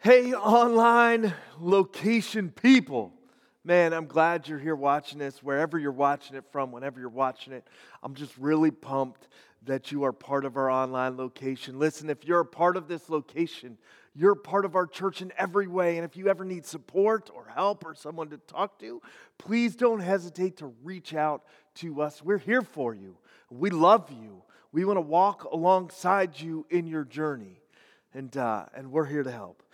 Hey, online location people. Man, I'm glad you're here watching this, wherever you're watching it from, whenever you're watching it. I'm just really pumped that you are part of our online location. Listen, if you're a part of this location, you're part of our church in every way. And if you ever need support or help or someone to talk to, please don't hesitate to reach out to us. We're here for you. We love you. We want to walk alongside you in your journey, and, uh, and we're here to help.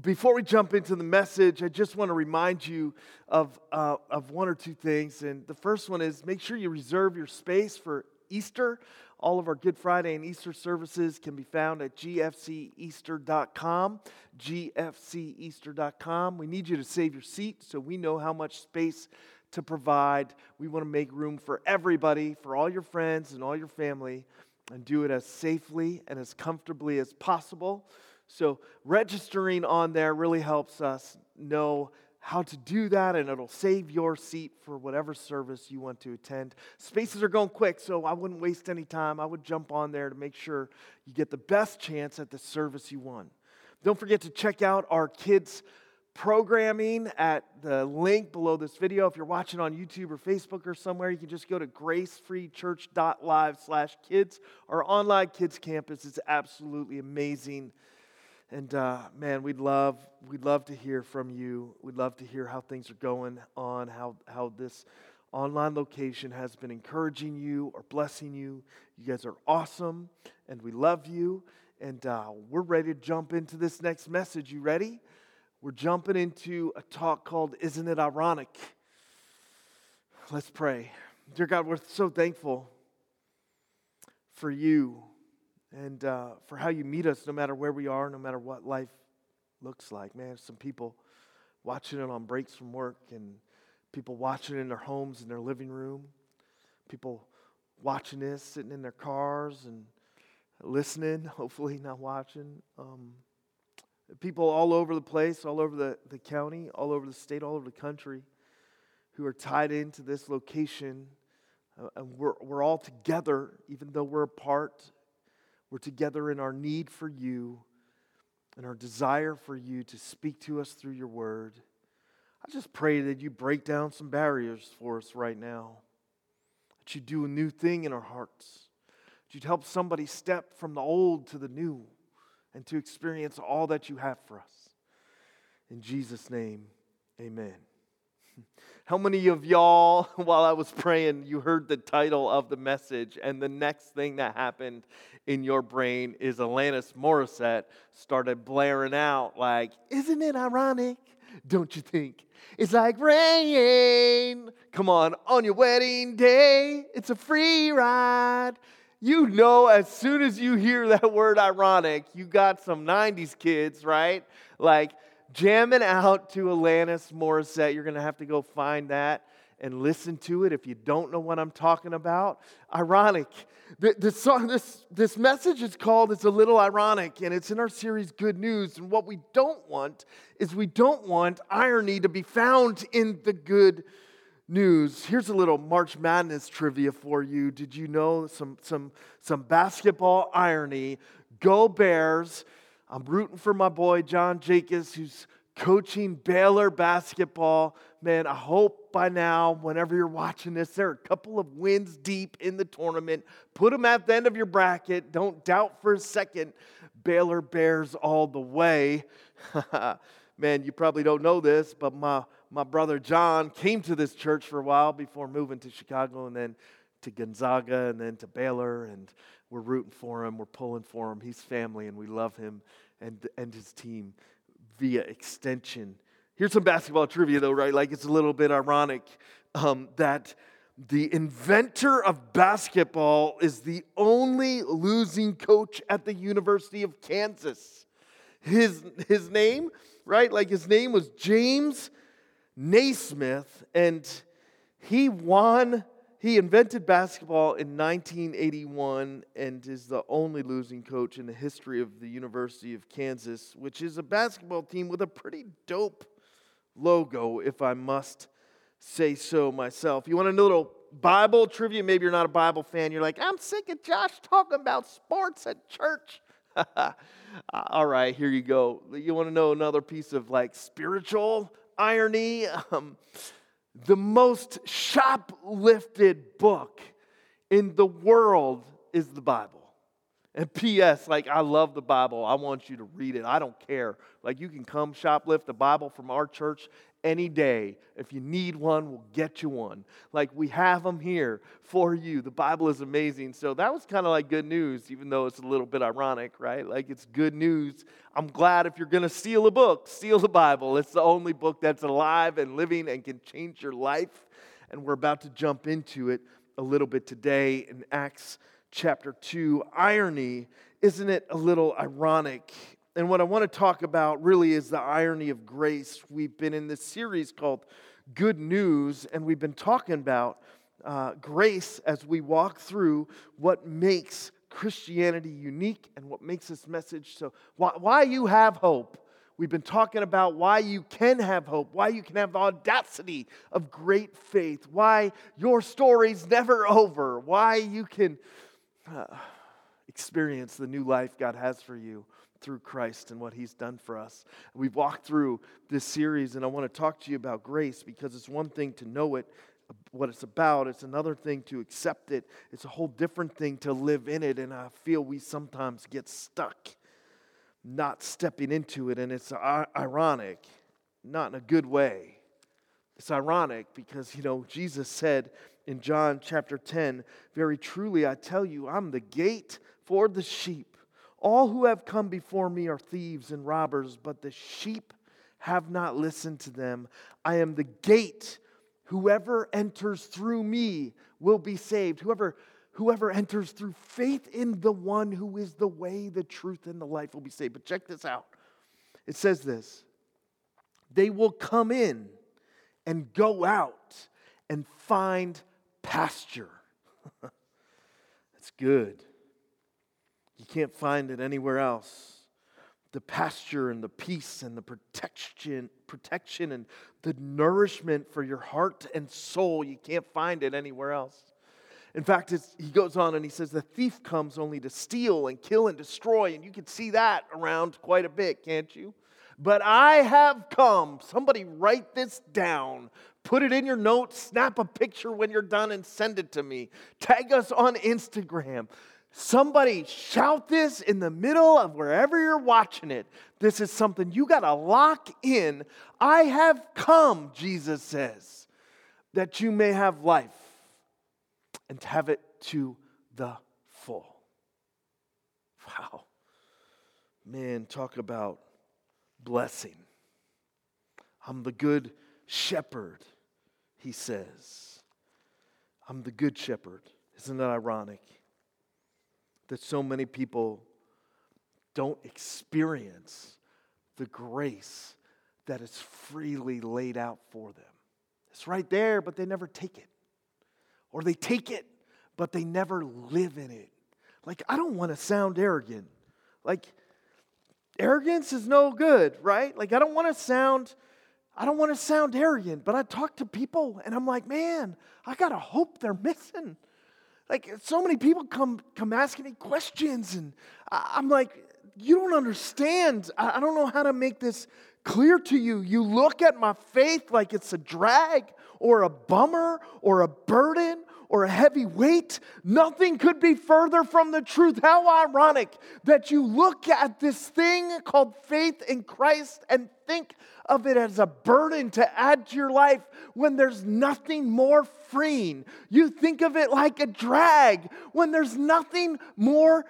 Before we jump into the message, I just want to remind you of, uh, of one or two things. And the first one is make sure you reserve your space for Easter. All of our Good Friday and Easter services can be found at gfceaster.com. gfceaster.com. We need you to save your seat so we know how much space to provide. We want to make room for everybody, for all your friends and all your family, and do it as safely and as comfortably as possible. So, registering on there really helps us know how to do that, and it'll save your seat for whatever service you want to attend. Spaces are going quick, so I wouldn't waste any time. I would jump on there to make sure you get the best chance at the service you want. Don't forget to check out our kids' programming at the link below this video. If you're watching on YouTube or Facebook or somewhere, you can just go to gracefreechurch.live slash kids. Our online kids campus is absolutely amazing and uh, man, we'd love, we'd love to hear from you. We'd love to hear how things are going on, how, how this online location has been encouraging you or blessing you. You guys are awesome, and we love you. And uh, we're ready to jump into this next message. You ready? We're jumping into a talk called Isn't It Ironic? Let's pray. Dear God, we're so thankful for you and uh, for how you meet us no matter where we are, no matter what life looks like. Man, some people watching it on breaks from work, and people watching it in their homes, in their living room, people watching this sitting in their cars and listening, hopefully not watching. Um, people all over the place, all over the, the county, all over the state, all over the country who are tied into this location. Uh, and we're, we're all together, even though we're apart we're together in our need for you and our desire for you to speak to us through your word. I just pray that you break down some barriers for us right now, that you do a new thing in our hearts, that you'd help somebody step from the old to the new and to experience all that you have for us. In Jesus' name, amen. How many of y'all, while I was praying, you heard the title of the message, and the next thing that happened in your brain is Alanis Morissette started blaring out, like, Isn't it ironic? Don't you think? It's like rain. Come on, on your wedding day, it's a free ride. You know, as soon as you hear that word ironic, you got some 90s kids, right? Like, jamming out to Alanis Morissette. You're going to have to go find that and listen to it if you don't know what I'm talking about. Ironic. The song, this, this message is called It's a Little Ironic, and it's in our series Good News. And what we don't want is we don't want irony to be found in the good news. Here's a little March Madness trivia for you. Did you know some, some, some basketball irony? Go Bears. I'm rooting for my boy John Jakus, who's coaching Baylor basketball. Man, I hope by now, whenever you're watching this, they're a couple of wins deep in the tournament. Put them at the end of your bracket. Don't doubt for a second. Baylor Bears all the way. Man, you probably don't know this, but my, my brother John came to this church for a while before moving to Chicago and then to Gonzaga and then to Baylor. And we're rooting for him, we're pulling for him. He's family, and we love him and, and his team via extension. Here's some basketball trivia, though, right? Like it's a little bit ironic um, that the inventor of basketball is the only losing coach at the University of Kansas. His, his name, right? Like his name was James Naismith, and he won he invented basketball in 1981 and is the only losing coach in the history of the University of Kansas, which is a basketball team with a pretty dope logo, if I must say so myself. You want a little Bible trivia? Maybe you're not a Bible fan. You're like, I'm sick of Josh talking about sports at church. All right, here you go. You want to know another piece of like spiritual irony? Um, the most shoplifted book in the world is the Bible. And P.S., like, I love the Bible. I want you to read it. I don't care. Like, you can come shoplift the Bible from our church any day. If you need one, we'll get you one. Like, we have them here for you. The Bible is amazing. So, that was kind of like good news, even though it's a little bit ironic, right? Like, it's good news. I'm glad if you're going to steal a book, steal the Bible. It's the only book that's alive and living and can change your life. And we're about to jump into it a little bit today in Acts chapter 2. Irony, isn't it a little ironic? And what I want to talk about really is the irony of grace. We've been in this series called Good News, and we've been talking about uh, grace as we walk through what makes Christianity unique and what makes this message so. Why, why you have hope. We've been talking about why you can have hope, why you can have the audacity of great faith, why your story's never over, why you can uh, experience the new life God has for you through Christ and what He's done for us. We've walked through this series, and I want to talk to you about grace because it's one thing to know it, what it's about, it's another thing to accept it, it's a whole different thing to live in it. And I feel we sometimes get stuck not stepping into it, and it's ironic, not in a good way. It's ironic because, you know, Jesus said in John chapter 10 Very truly, I tell you, I'm the gate for the sheep. All who have come before me are thieves and robbers, but the sheep have not listened to them. I am the gate. Whoever enters through me will be saved. Whoever, whoever enters through faith in the one who is the way, the truth, and the life will be saved. But check this out it says this they will come in and go out and find pasture. That's good. You can't find it anywhere else. The pasture and the peace and the protection, protection and the nourishment for your heart and soul, you can't find it anywhere else. In fact, he goes on and he says, The thief comes only to steal and kill and destroy. And you can see that around quite a bit, can't you? But I have come. Somebody write this down. Put it in your notes, snap a picture when you're done, and send it to me. Tag us on Instagram. Somebody shout this in the middle of wherever you're watching it. This is something you got to lock in. I have come, Jesus says, that you may have life and have it to the full. Wow. Man, talk about blessing. I'm the good shepherd, he says. I'm the good shepherd. Isn't that ironic? That so many people don't experience the grace that is freely laid out for them. It's right there, but they never take it. Or they take it, but they never live in it. Like, I don't want to sound arrogant. Like, arrogance is no good, right? Like, I don't want to sound I don't want to sound arrogant, but I talk to people and I'm like, man, I got to hope they're missing. Like, so many people come, come asking me questions, and I'm like, you don't understand. I don't know how to make this clear to you. You look at my faith like it's a drag or a bummer or a burden or a heavy weight. Nothing could be further from the truth. How ironic that you look at this thing called faith in Christ and think of it as a burden to add to your life when there's nothing more freeing. You think of it like a drag when there's nothing more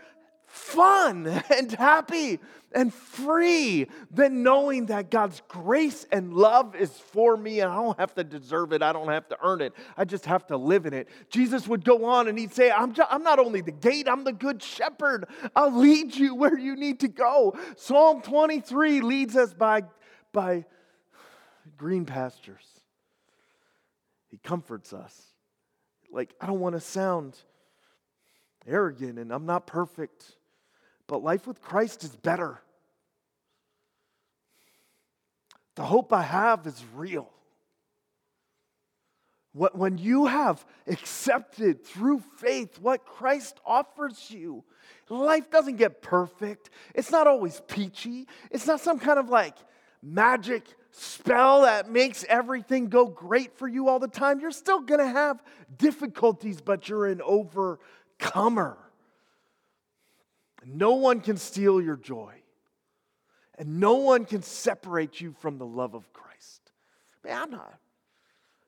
fun and happy and free than knowing that God's grace and love is for me and I don't have to deserve it. I don't have to earn it. I just have to live in it. Jesus would go on and he'd say, I'm, just, I'm not only the gate, I'm the good shepherd. I'll lead you where you need to go. Psalm 23 leads us by, by green pastures. He comforts us. Like, I don't want to sound arrogant and I'm not perfect. But life with Christ is better. The hope I have is real. When you have accepted through faith what Christ offers you, life doesn't get perfect. It's not always peachy. It's not some kind of like magic spell that makes everything go great for you all the time. You're still going to have difficulties, but you're an overcomer. No one can steal your joy, and no one can separate you from the love of Christ. Man, I'm not.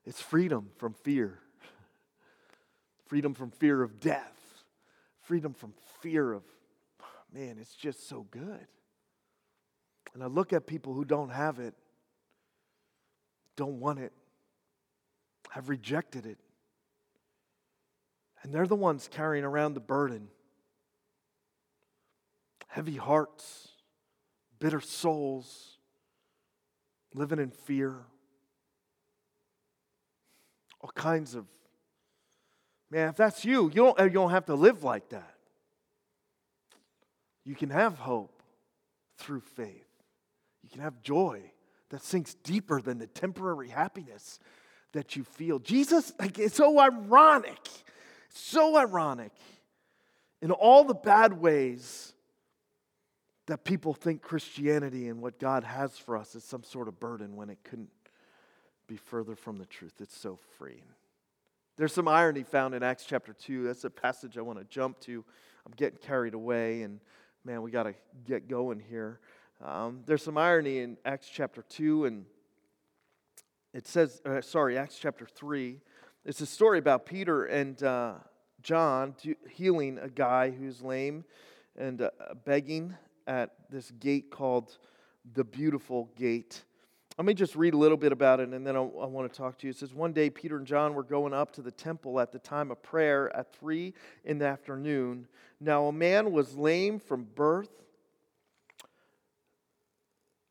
It's freedom from fear, freedom from fear of death, freedom from fear of, man, it's just so good. And I look at people who don't have it, don't want it, have rejected it. And they're the ones carrying around the burden. Heavy hearts, bitter souls, living in fear. All kinds of. Man, if that's you, you don't, you don't have to live like that. You can have hope through faith. You can have joy that sinks deeper than the temporary happiness that you feel. Jesus, like, it's so ironic, so ironic in all the bad ways that people think Christianity and what God has for us is some sort of burden when it couldn't be further from the truth. It's so free. There's some irony found in Acts chapter 2. That's a passage I want to jump to. I'm getting carried away, and man, we got to get going here. Um, there's some irony in Acts chapter 2, and it says, uh, sorry, Acts chapter 3. It's a story about Peter and uh, John healing a guy who's lame and uh, begging at this gate called the Beautiful Gate. Let me just read a little bit about it and then I, I want to talk to you. It says, One day Peter and John were going up to the temple at the time of prayer at three in the afternoon. Now, a man was lame from birth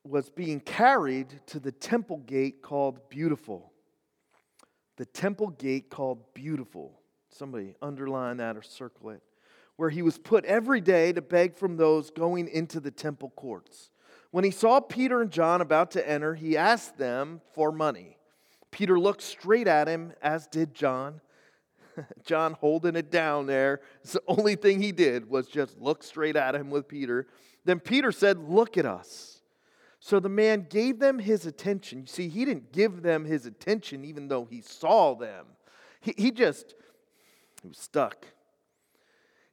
was being carried to the temple gate called Beautiful. The temple gate called Beautiful. Somebody underline that or circle it. Where he was put every day to beg from those going into the temple courts. When he saw Peter and John about to enter, he asked them for money. Peter looked straight at him, as did John. John holding it down there. It's the only thing he did was just look straight at him with Peter. Then Peter said, Look at us. So the man gave them his attention. You see, he didn't give them his attention even though he saw them. He, he just, he was stuck.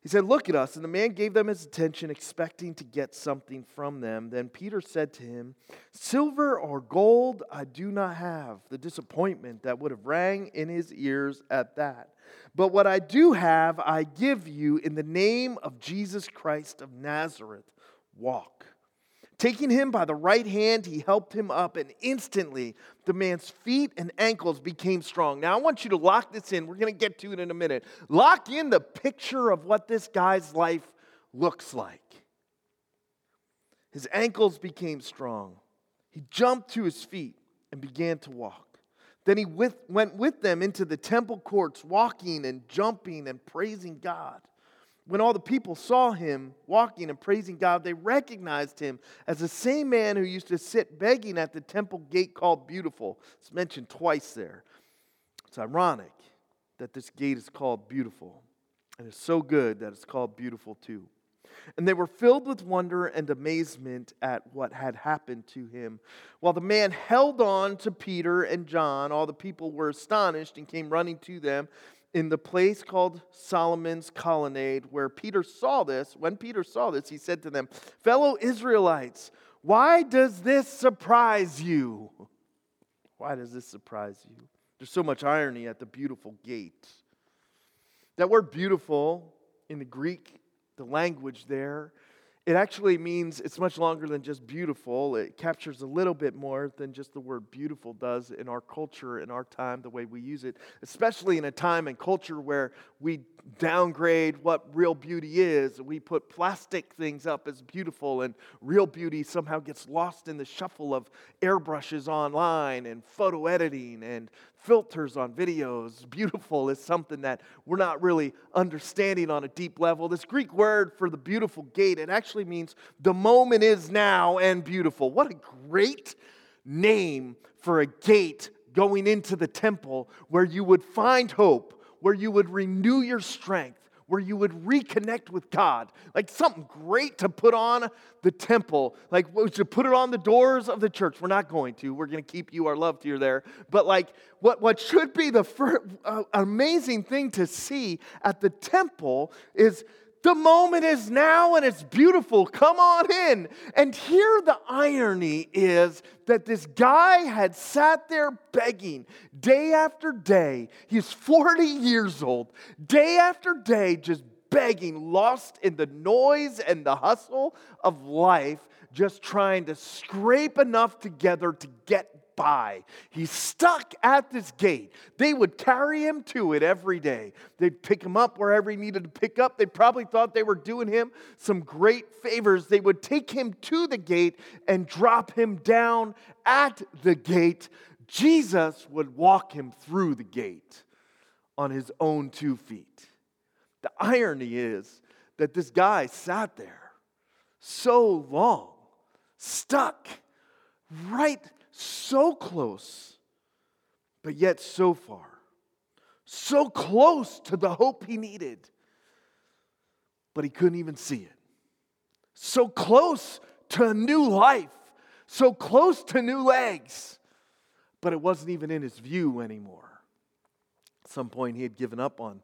He said, Look at us. And the man gave them his attention, expecting to get something from them. Then Peter said to him, Silver or gold I do not have. The disappointment that would have rang in his ears at that. But what I do have, I give you in the name of Jesus Christ of Nazareth. Walk. Taking him by the right hand, he helped him up, and instantly the man's feet and ankles became strong. Now, I want you to lock this in. We're going to get to it in a minute. Lock in the picture of what this guy's life looks like. His ankles became strong. He jumped to his feet and began to walk. Then he with, went with them into the temple courts, walking and jumping and praising God when all the people saw him walking and praising God, they recognized him as the same man who used to sit begging at the temple gate called Beautiful. It's mentioned twice there. It's ironic that this gate is called Beautiful, and it's so good that it's called Beautiful too. And they were filled with wonder and amazement at what had happened to him. While the man held on to Peter and John, all the people were astonished and came running to them in the place called Solomon's colonnade, where Peter saw this, when Peter saw this, he said to them, Fellow Israelites, why does this surprise you? Why does this surprise you? There's so much irony at the beautiful gate. That word beautiful in the Greek, the language there, it actually means it's much longer than just beautiful. It captures a little bit more than just the word beautiful does in our culture, in our time, the way we use it, especially in a time and culture where we downgrade what real beauty is. We put plastic things up as beautiful, and real beauty somehow gets lost in the shuffle of airbrushes online and photo editing and filters on videos. Beautiful is something that we're not really understanding on a deep level. This Greek word for the beautiful gate, it actually means the moment is now and beautiful. What a great name for a gate going into the temple where you would find hope, where you would renew your strength, where you would reconnect with God. Like something great to put on the temple, like to put it on the doors of the church. We're not going to. We're going to keep you our love tier there. But like what, what should be the first, uh, amazing thing to see at the temple is the moment is now and it's beautiful. Come on in. And here the irony is that this guy had sat there begging day after day. He's 40 years old, day after day, just begging, lost in the noise and the hustle of life, just trying to scrape enough together to get by. He's stuck at this gate. They would carry him to it every day. They'd pick him up wherever he needed to pick up. They probably thought they were doing him some great favors. They would take him to the gate and drop him down at the gate. Jesus would walk him through the gate on his own two feet. The irony is that this guy sat there so long, stuck right so close, but yet so far. So close to the hope he needed, but he couldn't even see it. So close to a new life, so close to new legs, but it wasn't even in his view anymore. At some point, he had given up on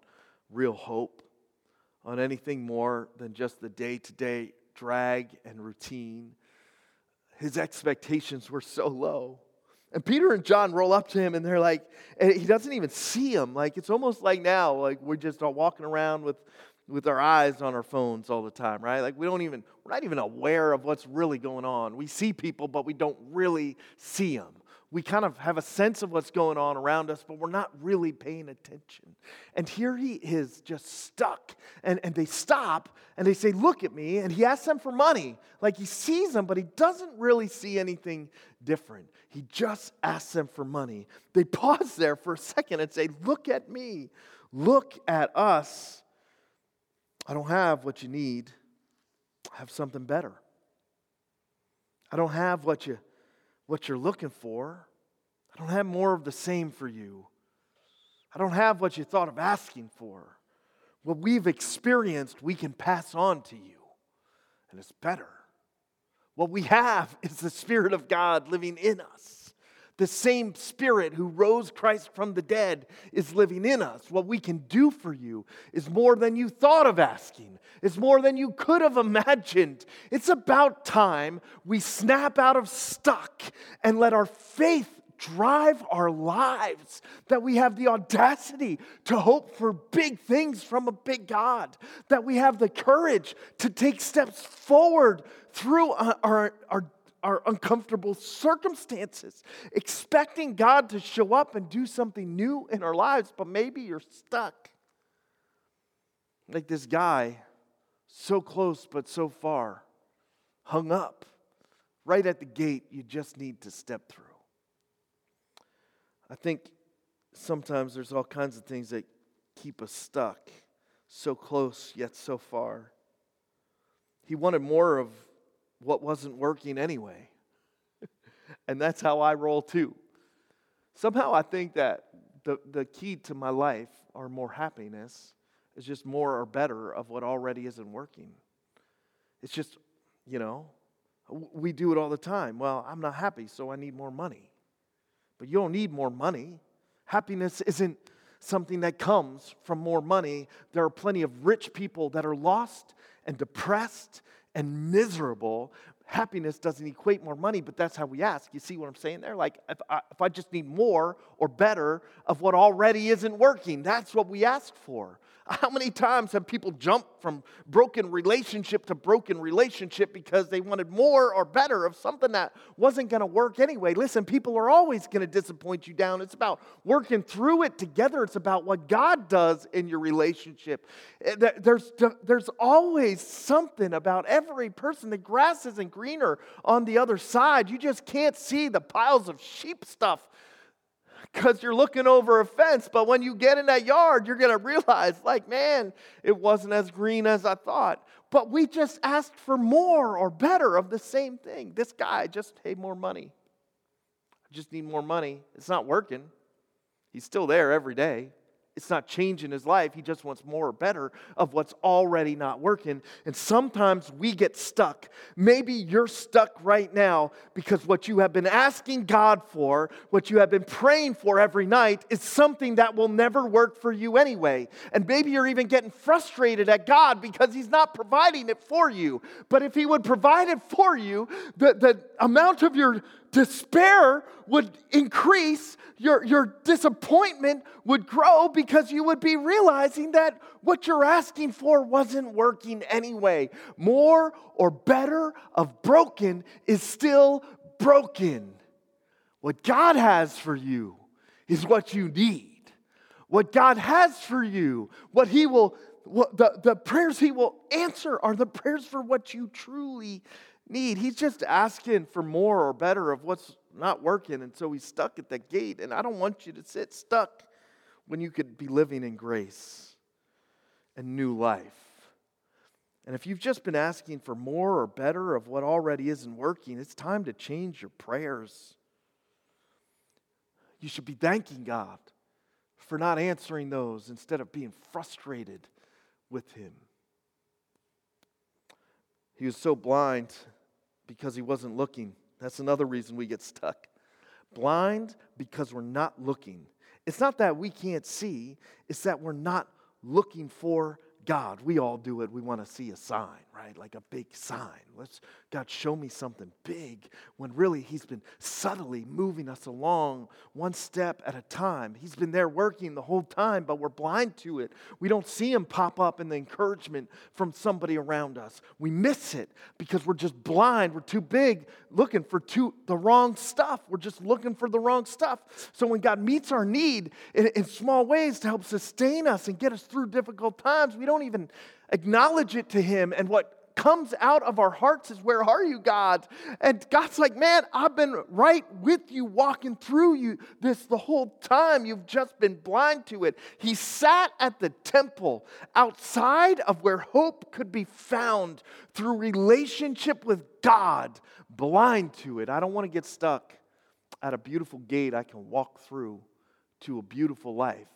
real hope, on anything more than just the day to day drag and routine his expectations were so low. And Peter and John roll up to him and they're like, and he doesn't even see him. Like it's almost like now, like we're just all walking around with, with our eyes on our phones all the time, right? Like we don't even, we're not even aware of what's really going on. We see people, but we don't really see them we kind of have a sense of what's going on around us, but we're not really paying attention. And here he is just stuck. And, and they stop and they say, Look at me. And he asks them for money. Like he sees them, but he doesn't really see anything different. He just asks them for money. They pause there for a second and say, Look at me. Look at us. I don't have what you need, I have something better. I don't have what you what you're looking for. I don't have more of the same for you. I don't have what you thought of asking for. What we've experienced, we can pass on to you, and it's better. What we have is the Spirit of God living in us. The same Spirit who rose Christ from the dead is living in us. What we can do for you is more than you thought of asking, it's more than you could have imagined. It's about time we snap out of stuck and let our faith drive our lives, that we have the audacity to hope for big things from a big God, that we have the courage to take steps forward through our, our, our uncomfortable circumstances, expecting God to show up and do something new in our lives, but maybe you're stuck. Like this guy, so close but so far, hung up right at the gate you just need to step through. I think sometimes there's all kinds of things that keep us stuck, so close yet so far. He wanted more of what wasn't working anyway. and that's how I roll too. Somehow I think that the, the key to my life or more happiness is just more or better of what already isn't working. It's just, you know, we do it all the time. Well, I'm not happy, so I need more money. But you don't need more money. Happiness isn't something that comes from more money. There are plenty of rich people that are lost and depressed and miserable. Happiness doesn't equate more money, but that's how we ask. You see what I'm saying there? Like, if I, if I just need more or better of what already isn't working, that's what we ask for. How many times have people jumped from broken relationship to broken relationship because they wanted more or better of something that wasn't going to work anyway? Listen, people are always going to disappoint you down. It's about working through it together, it's about what God does in your relationship. Eh, there's, there's always something about every person. The grass isn't greener on the other side. You just can't see the piles of sheep stuff because you're looking over a fence. But when you get in that yard, you're going to realize, like, man, it wasn't as green as I thought. But we just asked for more or better of the same thing. This guy just, hey, more money. I just need more money. It's not working. He's still there every day. It's not changing his life. He just wants more or better of what's already not working. And sometimes we get stuck. Maybe you're stuck right now because what you have been asking God for, what you have been praying for every night, is something that will never work for you anyway. And maybe you're even getting frustrated at God because He's not providing it for you. But if He would provide it for you, the, the amount of your despair would increase, your, your disappointment would grow because you would be realizing that what you're asking for wasn't working anyway. More or better of broken is still broken. What God has for you is what you need. What God has for you, what He will, what the, the prayers He will answer are the prayers for what you truly need. He's just asking for more or better of what's not working. And so he's stuck at that gate. And I don't want you to sit stuck when you could be living in grace and new life. And if you've just been asking for more or better of what already isn't working, it's time to change your prayers. You should be thanking God for not answering those instead of being frustrated with Him. He was so blind because he wasn't looking. That's another reason we get stuck. Blind because we're not looking. It's not that we can't see, it's that we're not looking for God. We all do it. We want to see a sign, right? Like a big sign. Let's, God, show me something big when really He's been subtly moving us along one step at a time. He's been there working the whole time, but we're blind to it. We don't see Him pop up in the encouragement from somebody around us. We miss it because we're just blind. We're too big looking for too, the wrong stuff. We're just looking for the wrong stuff. So when God meets our need in, in small ways to help sustain us and get us through difficult times, we don't even acknowledge it to Him. And what comes out of our hearts is, Where are you, God? And God's like, Man, I've been right with you, walking through you this the whole time. You've just been blind to it. He sat at the temple outside of where hope could be found through relationship with God, blind to it. I don't want to get stuck at a beautiful gate I can walk through to a beautiful life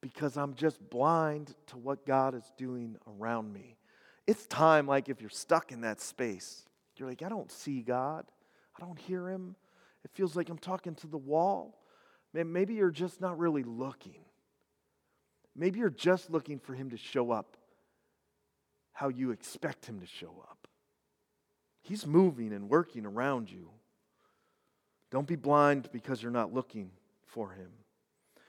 because I'm just blind to what God is doing around me. It's time, like, if you're stuck in that space, you're like, I don't see God, I don't hear Him. It feels like I'm talking to the wall. Maybe you're just not really looking. Maybe you're just looking for Him to show up how you expect Him to show up. He's moving and working around you. Don't be blind because you're not looking for Him.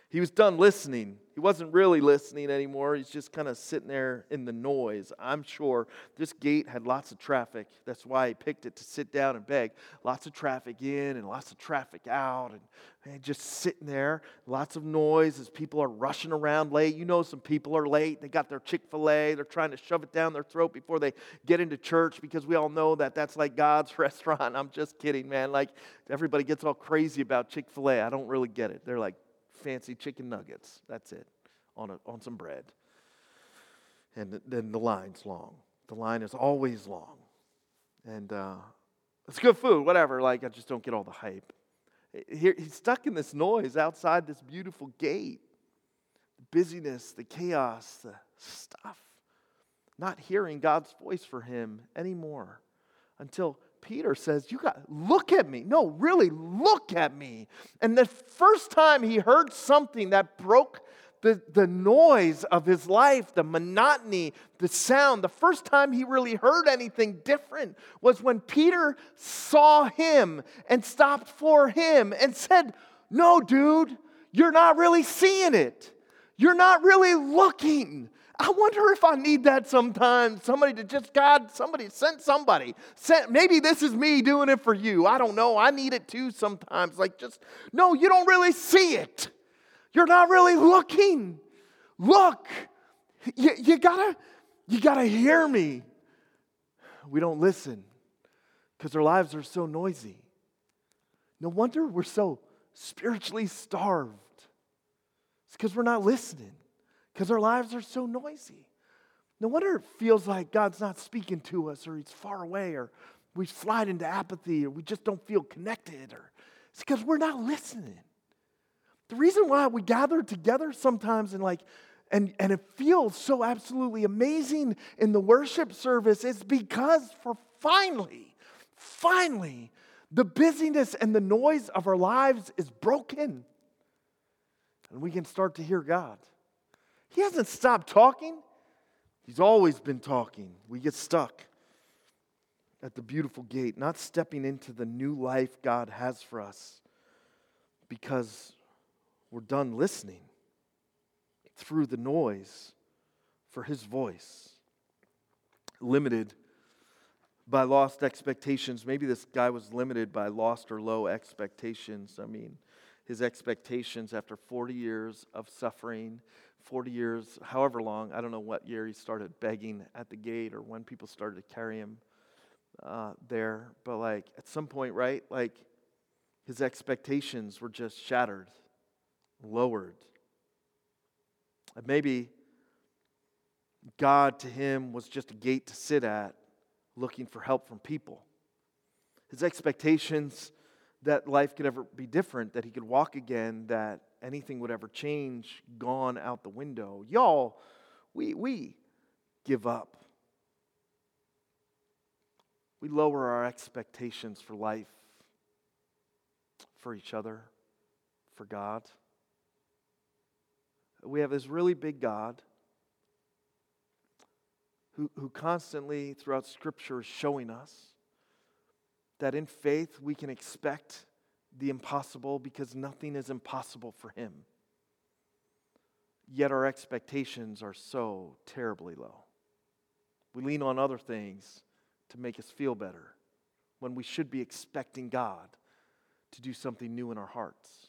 He was done listening. He wasn't really listening anymore. He's just kind of sitting there in the noise. I'm sure this gate had lots of traffic. That's why he picked it to sit down and beg. Lots of traffic in and lots of traffic out. And, and just sitting there, lots of noise as people are rushing around late. You know, some people are late. They got their Chick fil A. They're trying to shove it down their throat before they get into church because we all know that that's like God's restaurant. I'm just kidding, man. Like everybody gets all crazy about Chick fil A. I don't really get it. They're like, fancy chicken nuggets. That's it, on, a, on some bread. And then the line's long. The line is always long. And uh, it's good food, whatever. Like, I just don't get all the hype. Here, he's stuck in this noise outside this beautiful gate. The busyness, the chaos, the stuff. Not hearing God's voice for him anymore until Peter says, You got look at me. No, really, look at me. And the first time he heard something that broke the, the noise of his life, the monotony, the sound, the first time he really heard anything different was when Peter saw him and stopped for him and said, No, dude, you're not really seeing it. You're not really looking. I wonder if I need that sometimes. Somebody to just, God, somebody, send somebody. Send, maybe this is me doing it for you. I don't know. I need it too sometimes. Like, just, no, you don't really see it. You're not really looking. Look, you, you gotta, you gotta hear me. We don't listen because our lives are so noisy. No wonder we're so spiritually starved. It's because we're not listening because our lives are so noisy. No wonder it feels like God's not speaking to us or He's far away or we slide into apathy or we just don't feel connected or It's because we're not listening. The reason why we gather together sometimes and like and, and it feels so absolutely amazing in the worship service is because for finally, finally, the busyness and the noise of our lives is broken. And we can start to hear God. He hasn't stopped talking, He's always been talking. We get stuck at the beautiful gate, not stepping into the new life God has for us because we're done listening through the noise for His voice. Limited by lost expectations. Maybe this guy was limited by lost or low expectations. I mean, his expectations after 40 years of suffering, 40 years, however long, I don't know what year he started begging at the gate or when people started to carry him uh, there. But like at some point, right? Like his expectations were just shattered, lowered. And maybe God to him was just a gate to sit at looking for help from people. His expectations that life could ever be different, that he could walk again, that anything would ever change, gone out the window. Y'all, we, we give up. We lower our expectations for life, for each other, for God. We have this really big God who, who constantly throughout Scripture is showing us that in faith we can expect the impossible because nothing is impossible for Him. Yet our expectations are so terribly low. We lean on other things to make us feel better when we should be expecting God to do something new in our hearts.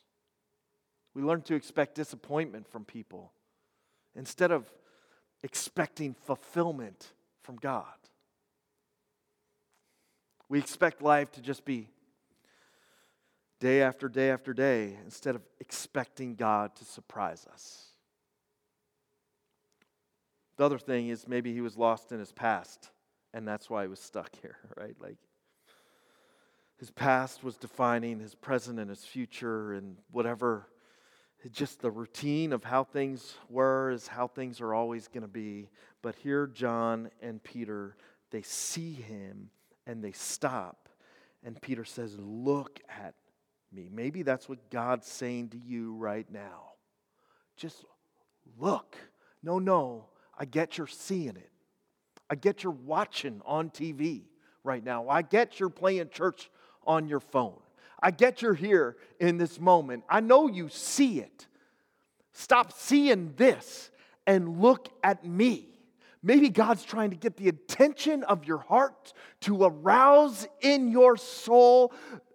We learn to expect disappointment from people instead of expecting fulfillment from God. We expect life to just be day after day after day instead of expecting God to surprise us. The other thing is maybe he was lost in his past, and that's why he was stuck here, right? Like his past was defining his present and his future, and whatever just the routine of how things were is how things are always going to be. But here, John and Peter, they see him and they stop. And Peter says, Look at me. Maybe that's what God's saying to you right now. Just look. No, no, I get you're seeing it. I get you're watching on TV right now. I get you're playing church on your phone. I get you're here in this moment. I know you see it. Stop seeing this and look at me. Maybe God's trying to get the attention of your heart to arouse in your soul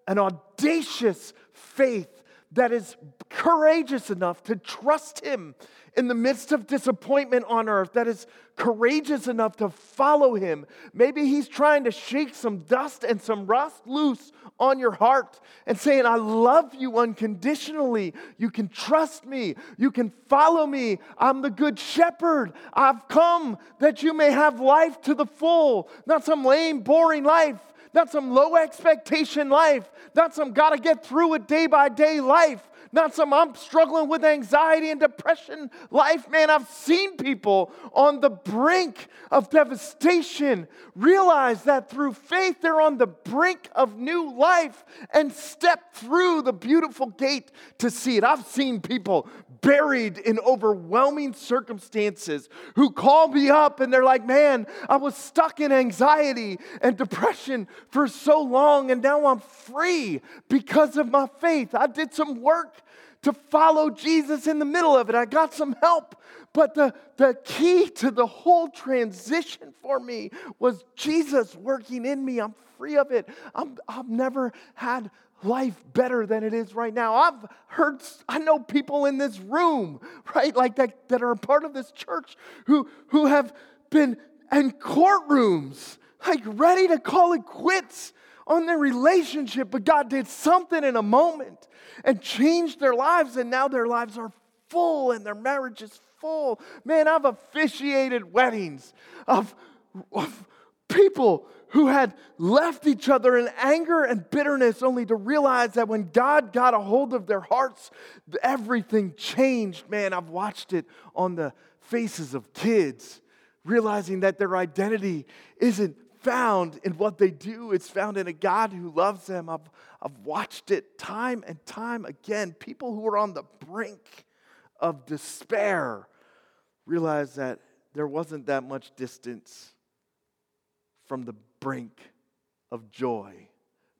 an audacious faith that is courageous enough to trust Him in the midst of disappointment on earth, that is courageous enough to follow Him. Maybe He's trying to shake some dust and some rust loose on your heart and saying, I love you unconditionally. You can trust me. You can follow me. I'm the good shepherd. I've come that you may have life to the full, not some lame, boring life not some low expectation life, not some gotta get through it day by day life, not some I'm struggling with anxiety and depression life. Man, I've seen people on the brink of devastation realize that through faith they're on the brink of new life and step through the beautiful gate to see it. I've seen people buried in overwhelming circumstances who call me up and they're like, Man, I was stuck in anxiety and depression for so long and now I'm free because of my faith. I did some work to follow Jesus in the middle of it. I got some help. But the, the key to the whole transition for me was Jesus working in me. I'm free of it. I'm, I've never had life better than it is right now. I've heard, I know people in this room, right, like that, that are a part of this church who, who have been in courtrooms, like ready to call it quits on their relationship, but God did something in a moment and changed their lives, and now their lives are full and their marriage is full. Man, I've officiated weddings of, of People who had left each other in anger and bitterness, only to realize that when God got a hold of their hearts, everything changed. Man, I've watched it on the faces of kids, realizing that their identity isn't found in what they do, it's found in a God who loves them. I've, I've watched it time and time again. People who are on the brink of despair realize that there wasn't that much distance from the brink of joy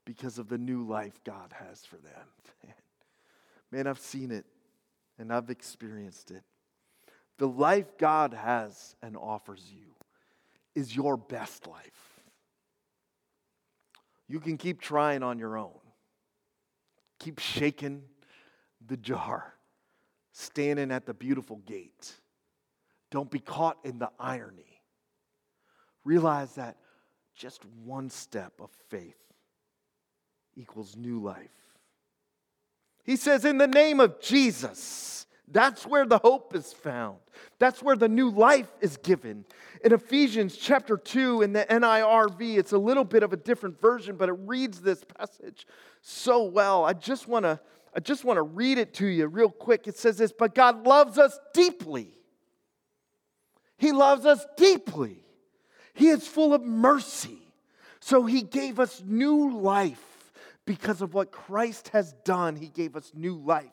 because of the new life God has for them. Man, I've seen it and I've experienced it. The life God has and offers you is your best life. You can keep trying on your own, keep shaking the jar, standing at the beautiful gate. Don't be caught in the irony. Realize that just one step of faith equals new life. He says, in the name of Jesus, that's where the hope is found. That's where the new life is given. In Ephesians chapter 2 in the NIRV, it's a little bit of a different version, but it reads this passage so well. I just want to I just want to read it to you real quick. It says this, but God loves us deeply. He loves us deeply. He is full of mercy. So he gave us new life because of what Christ has done. He gave us new life.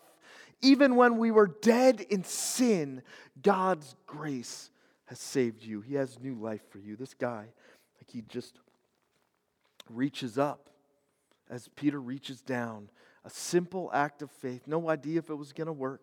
Even when we were dead in sin, God's grace has saved you. He has new life for you. This guy, like he just reaches up as Peter reaches down. A simple act of faith, no idea if it was going to work.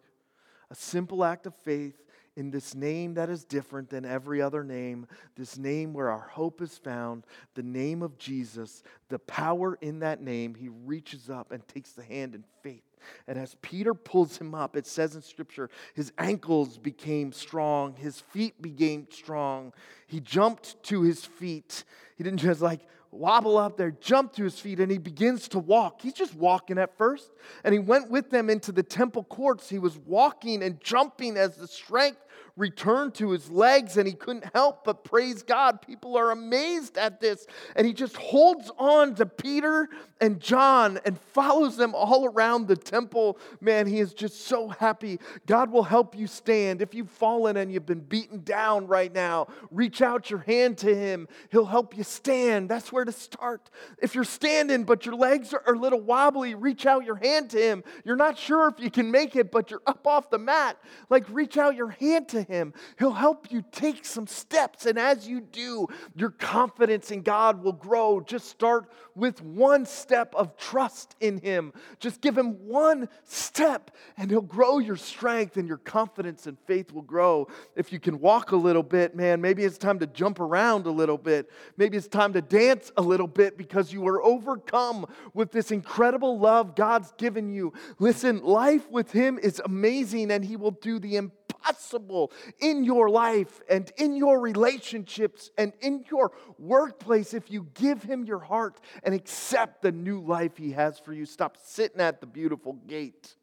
A simple act of faith in this name that is different than every other name, this name where our hope is found, the name of Jesus, the power in that name, he reaches up and takes the hand in faith. And as Peter pulls him up, it says in Scripture, his ankles became strong, his feet became strong. He jumped to his feet. He didn't just like wobble up there, jump to his feet, and he begins to walk. He's just walking at first. And he went with them into the temple courts. He was walking and jumping as the strength returned to his legs, and he couldn't help but praise God. People are amazed at this. And he just holds on to Peter and John and follows them all around the temple. Man, he is just so happy. God will help you stand. If you've fallen and you've been beaten down right now, reach out your hand to him. He'll help you stand. That's where to start. If you're standing but your legs are a little wobbly, reach out your hand to him. You're not sure if you can make it, but you're up off the mat. Like, reach out your hand to him. He'll help you take some steps. And as you do, your confidence in God will grow. Just start with one step of trust in him. Just give him one step, and he'll grow your strength, and your confidence and faith will grow. If you can walk a little bit, man, maybe it's time to jump around a little bit. Maybe it's time to dance a little bit because you are overcome with this incredible love God's given you. Listen, life with him is amazing, and he will do the impossible possible in your life and in your relationships and in your workplace if you give Him your heart and accept the new life He has for you. Stop sitting at the beautiful gate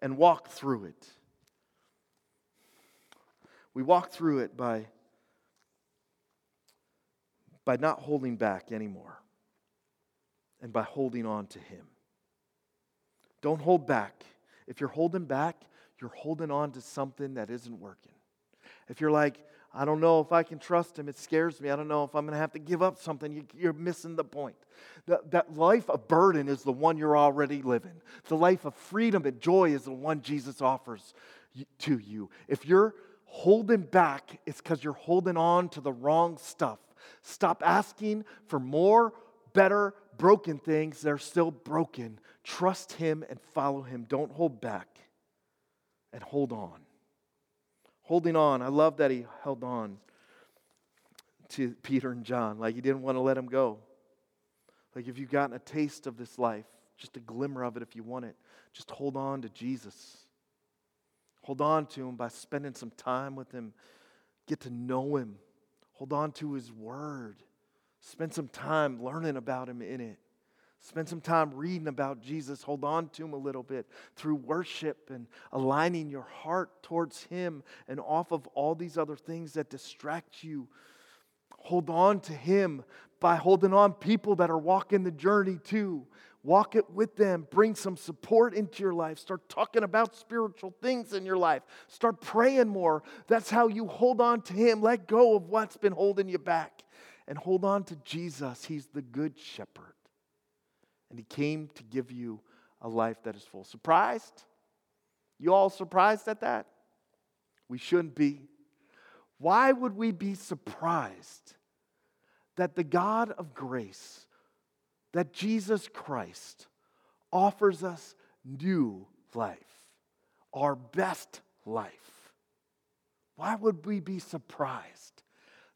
and walk through it. We walk through it by, by not holding back anymore and by holding on to Him. Don't hold back. If you're holding back, you're holding on to something that isn't working. If you're like, I don't know if I can trust him, it scares me, I don't know if I'm going to have to give up something, you, are missing the point. That, that life of burden is the one you're already living. The life of freedom and joy is the one Jesus offers to you. If you're holding back, it's because you're holding on to the wrong stuff. Stop asking for more, better, broken things. They're still broken. Trust Him and follow Him. Don't hold back and hold on. Holding on. I love that he held on to Peter and John. Like he didn't want to let them go. Like if you've gotten a taste of this life, just a glimmer of it if you want it, just hold on to Jesus. Hold on to him by spending some time with him. Get to know him. Hold on to his word. Spend some time learning about him in it. Spend some time reading about Jesus. Hold on to him a little bit through worship and aligning your heart towards him and off of all these other things that distract you. hold on to Him by holding on people that are walking the journey too. Walk it with them. Bring some support into your life. Start talking about spiritual things in your life. Start praying more. That's how you hold on to Him. Let go of what's been holding you back and hold on to Jesus. He's the good shepherd. And He came to give you a life that is full. Surprised? You all surprised at that? We shouldn't be. Why would we be surprised that the God of grace, that Jesus Christ, offers us new life, our best life? Why would we be surprised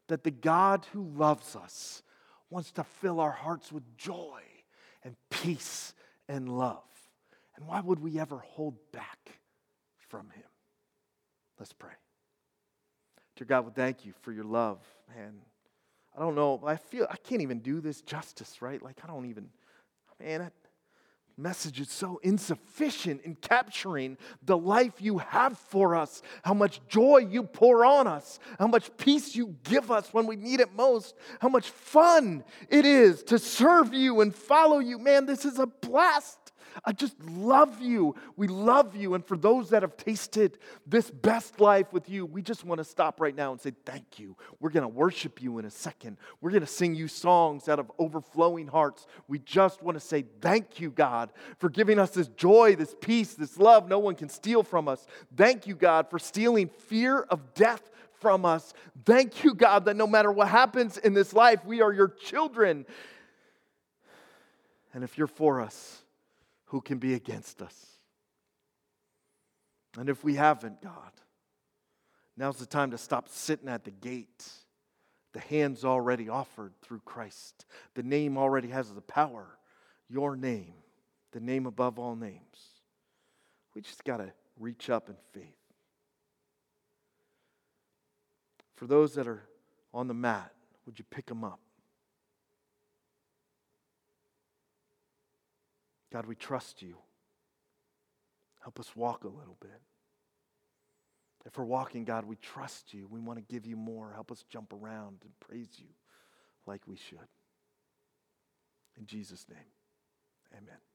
that the God who loves us wants to fill our hearts with joy and peace and love? And why would we ever hold back from Him? Let's pray. Dear God, we thank you for your love, man. I don't know, I feel I can't even do this justice, right? Like I don't even, man, that message is so insufficient in capturing the life you have for us, how much joy you pour on us, how much peace you give us when we need it most, how much fun it is to serve you and follow you. Man, this is a blast. I just love you. We love you. And for those that have tasted this best life with you, we just want to stop right now and say thank you. We're going to worship you in a second. We're going to sing you songs out of overflowing hearts. We just want to say thank you, God, for giving us this joy, this peace, this love no one can steal from us. Thank you, God, for stealing fear of death from us. Thank you, God, that no matter what happens in this life, we are your children. And if you're for us, who can be against us? And if we haven't, God, now's the time to stop sitting at the gate. The hand's already offered through Christ. The name already has the power. Your name, the name above all names. We just got to reach up in faith. For those that are on the mat, would you pick them up? God, we trust you. Help us walk a little bit. If we're walking, God, we trust you. We want to give you more. Help us jump around and praise you like we should. In Jesus' name, amen.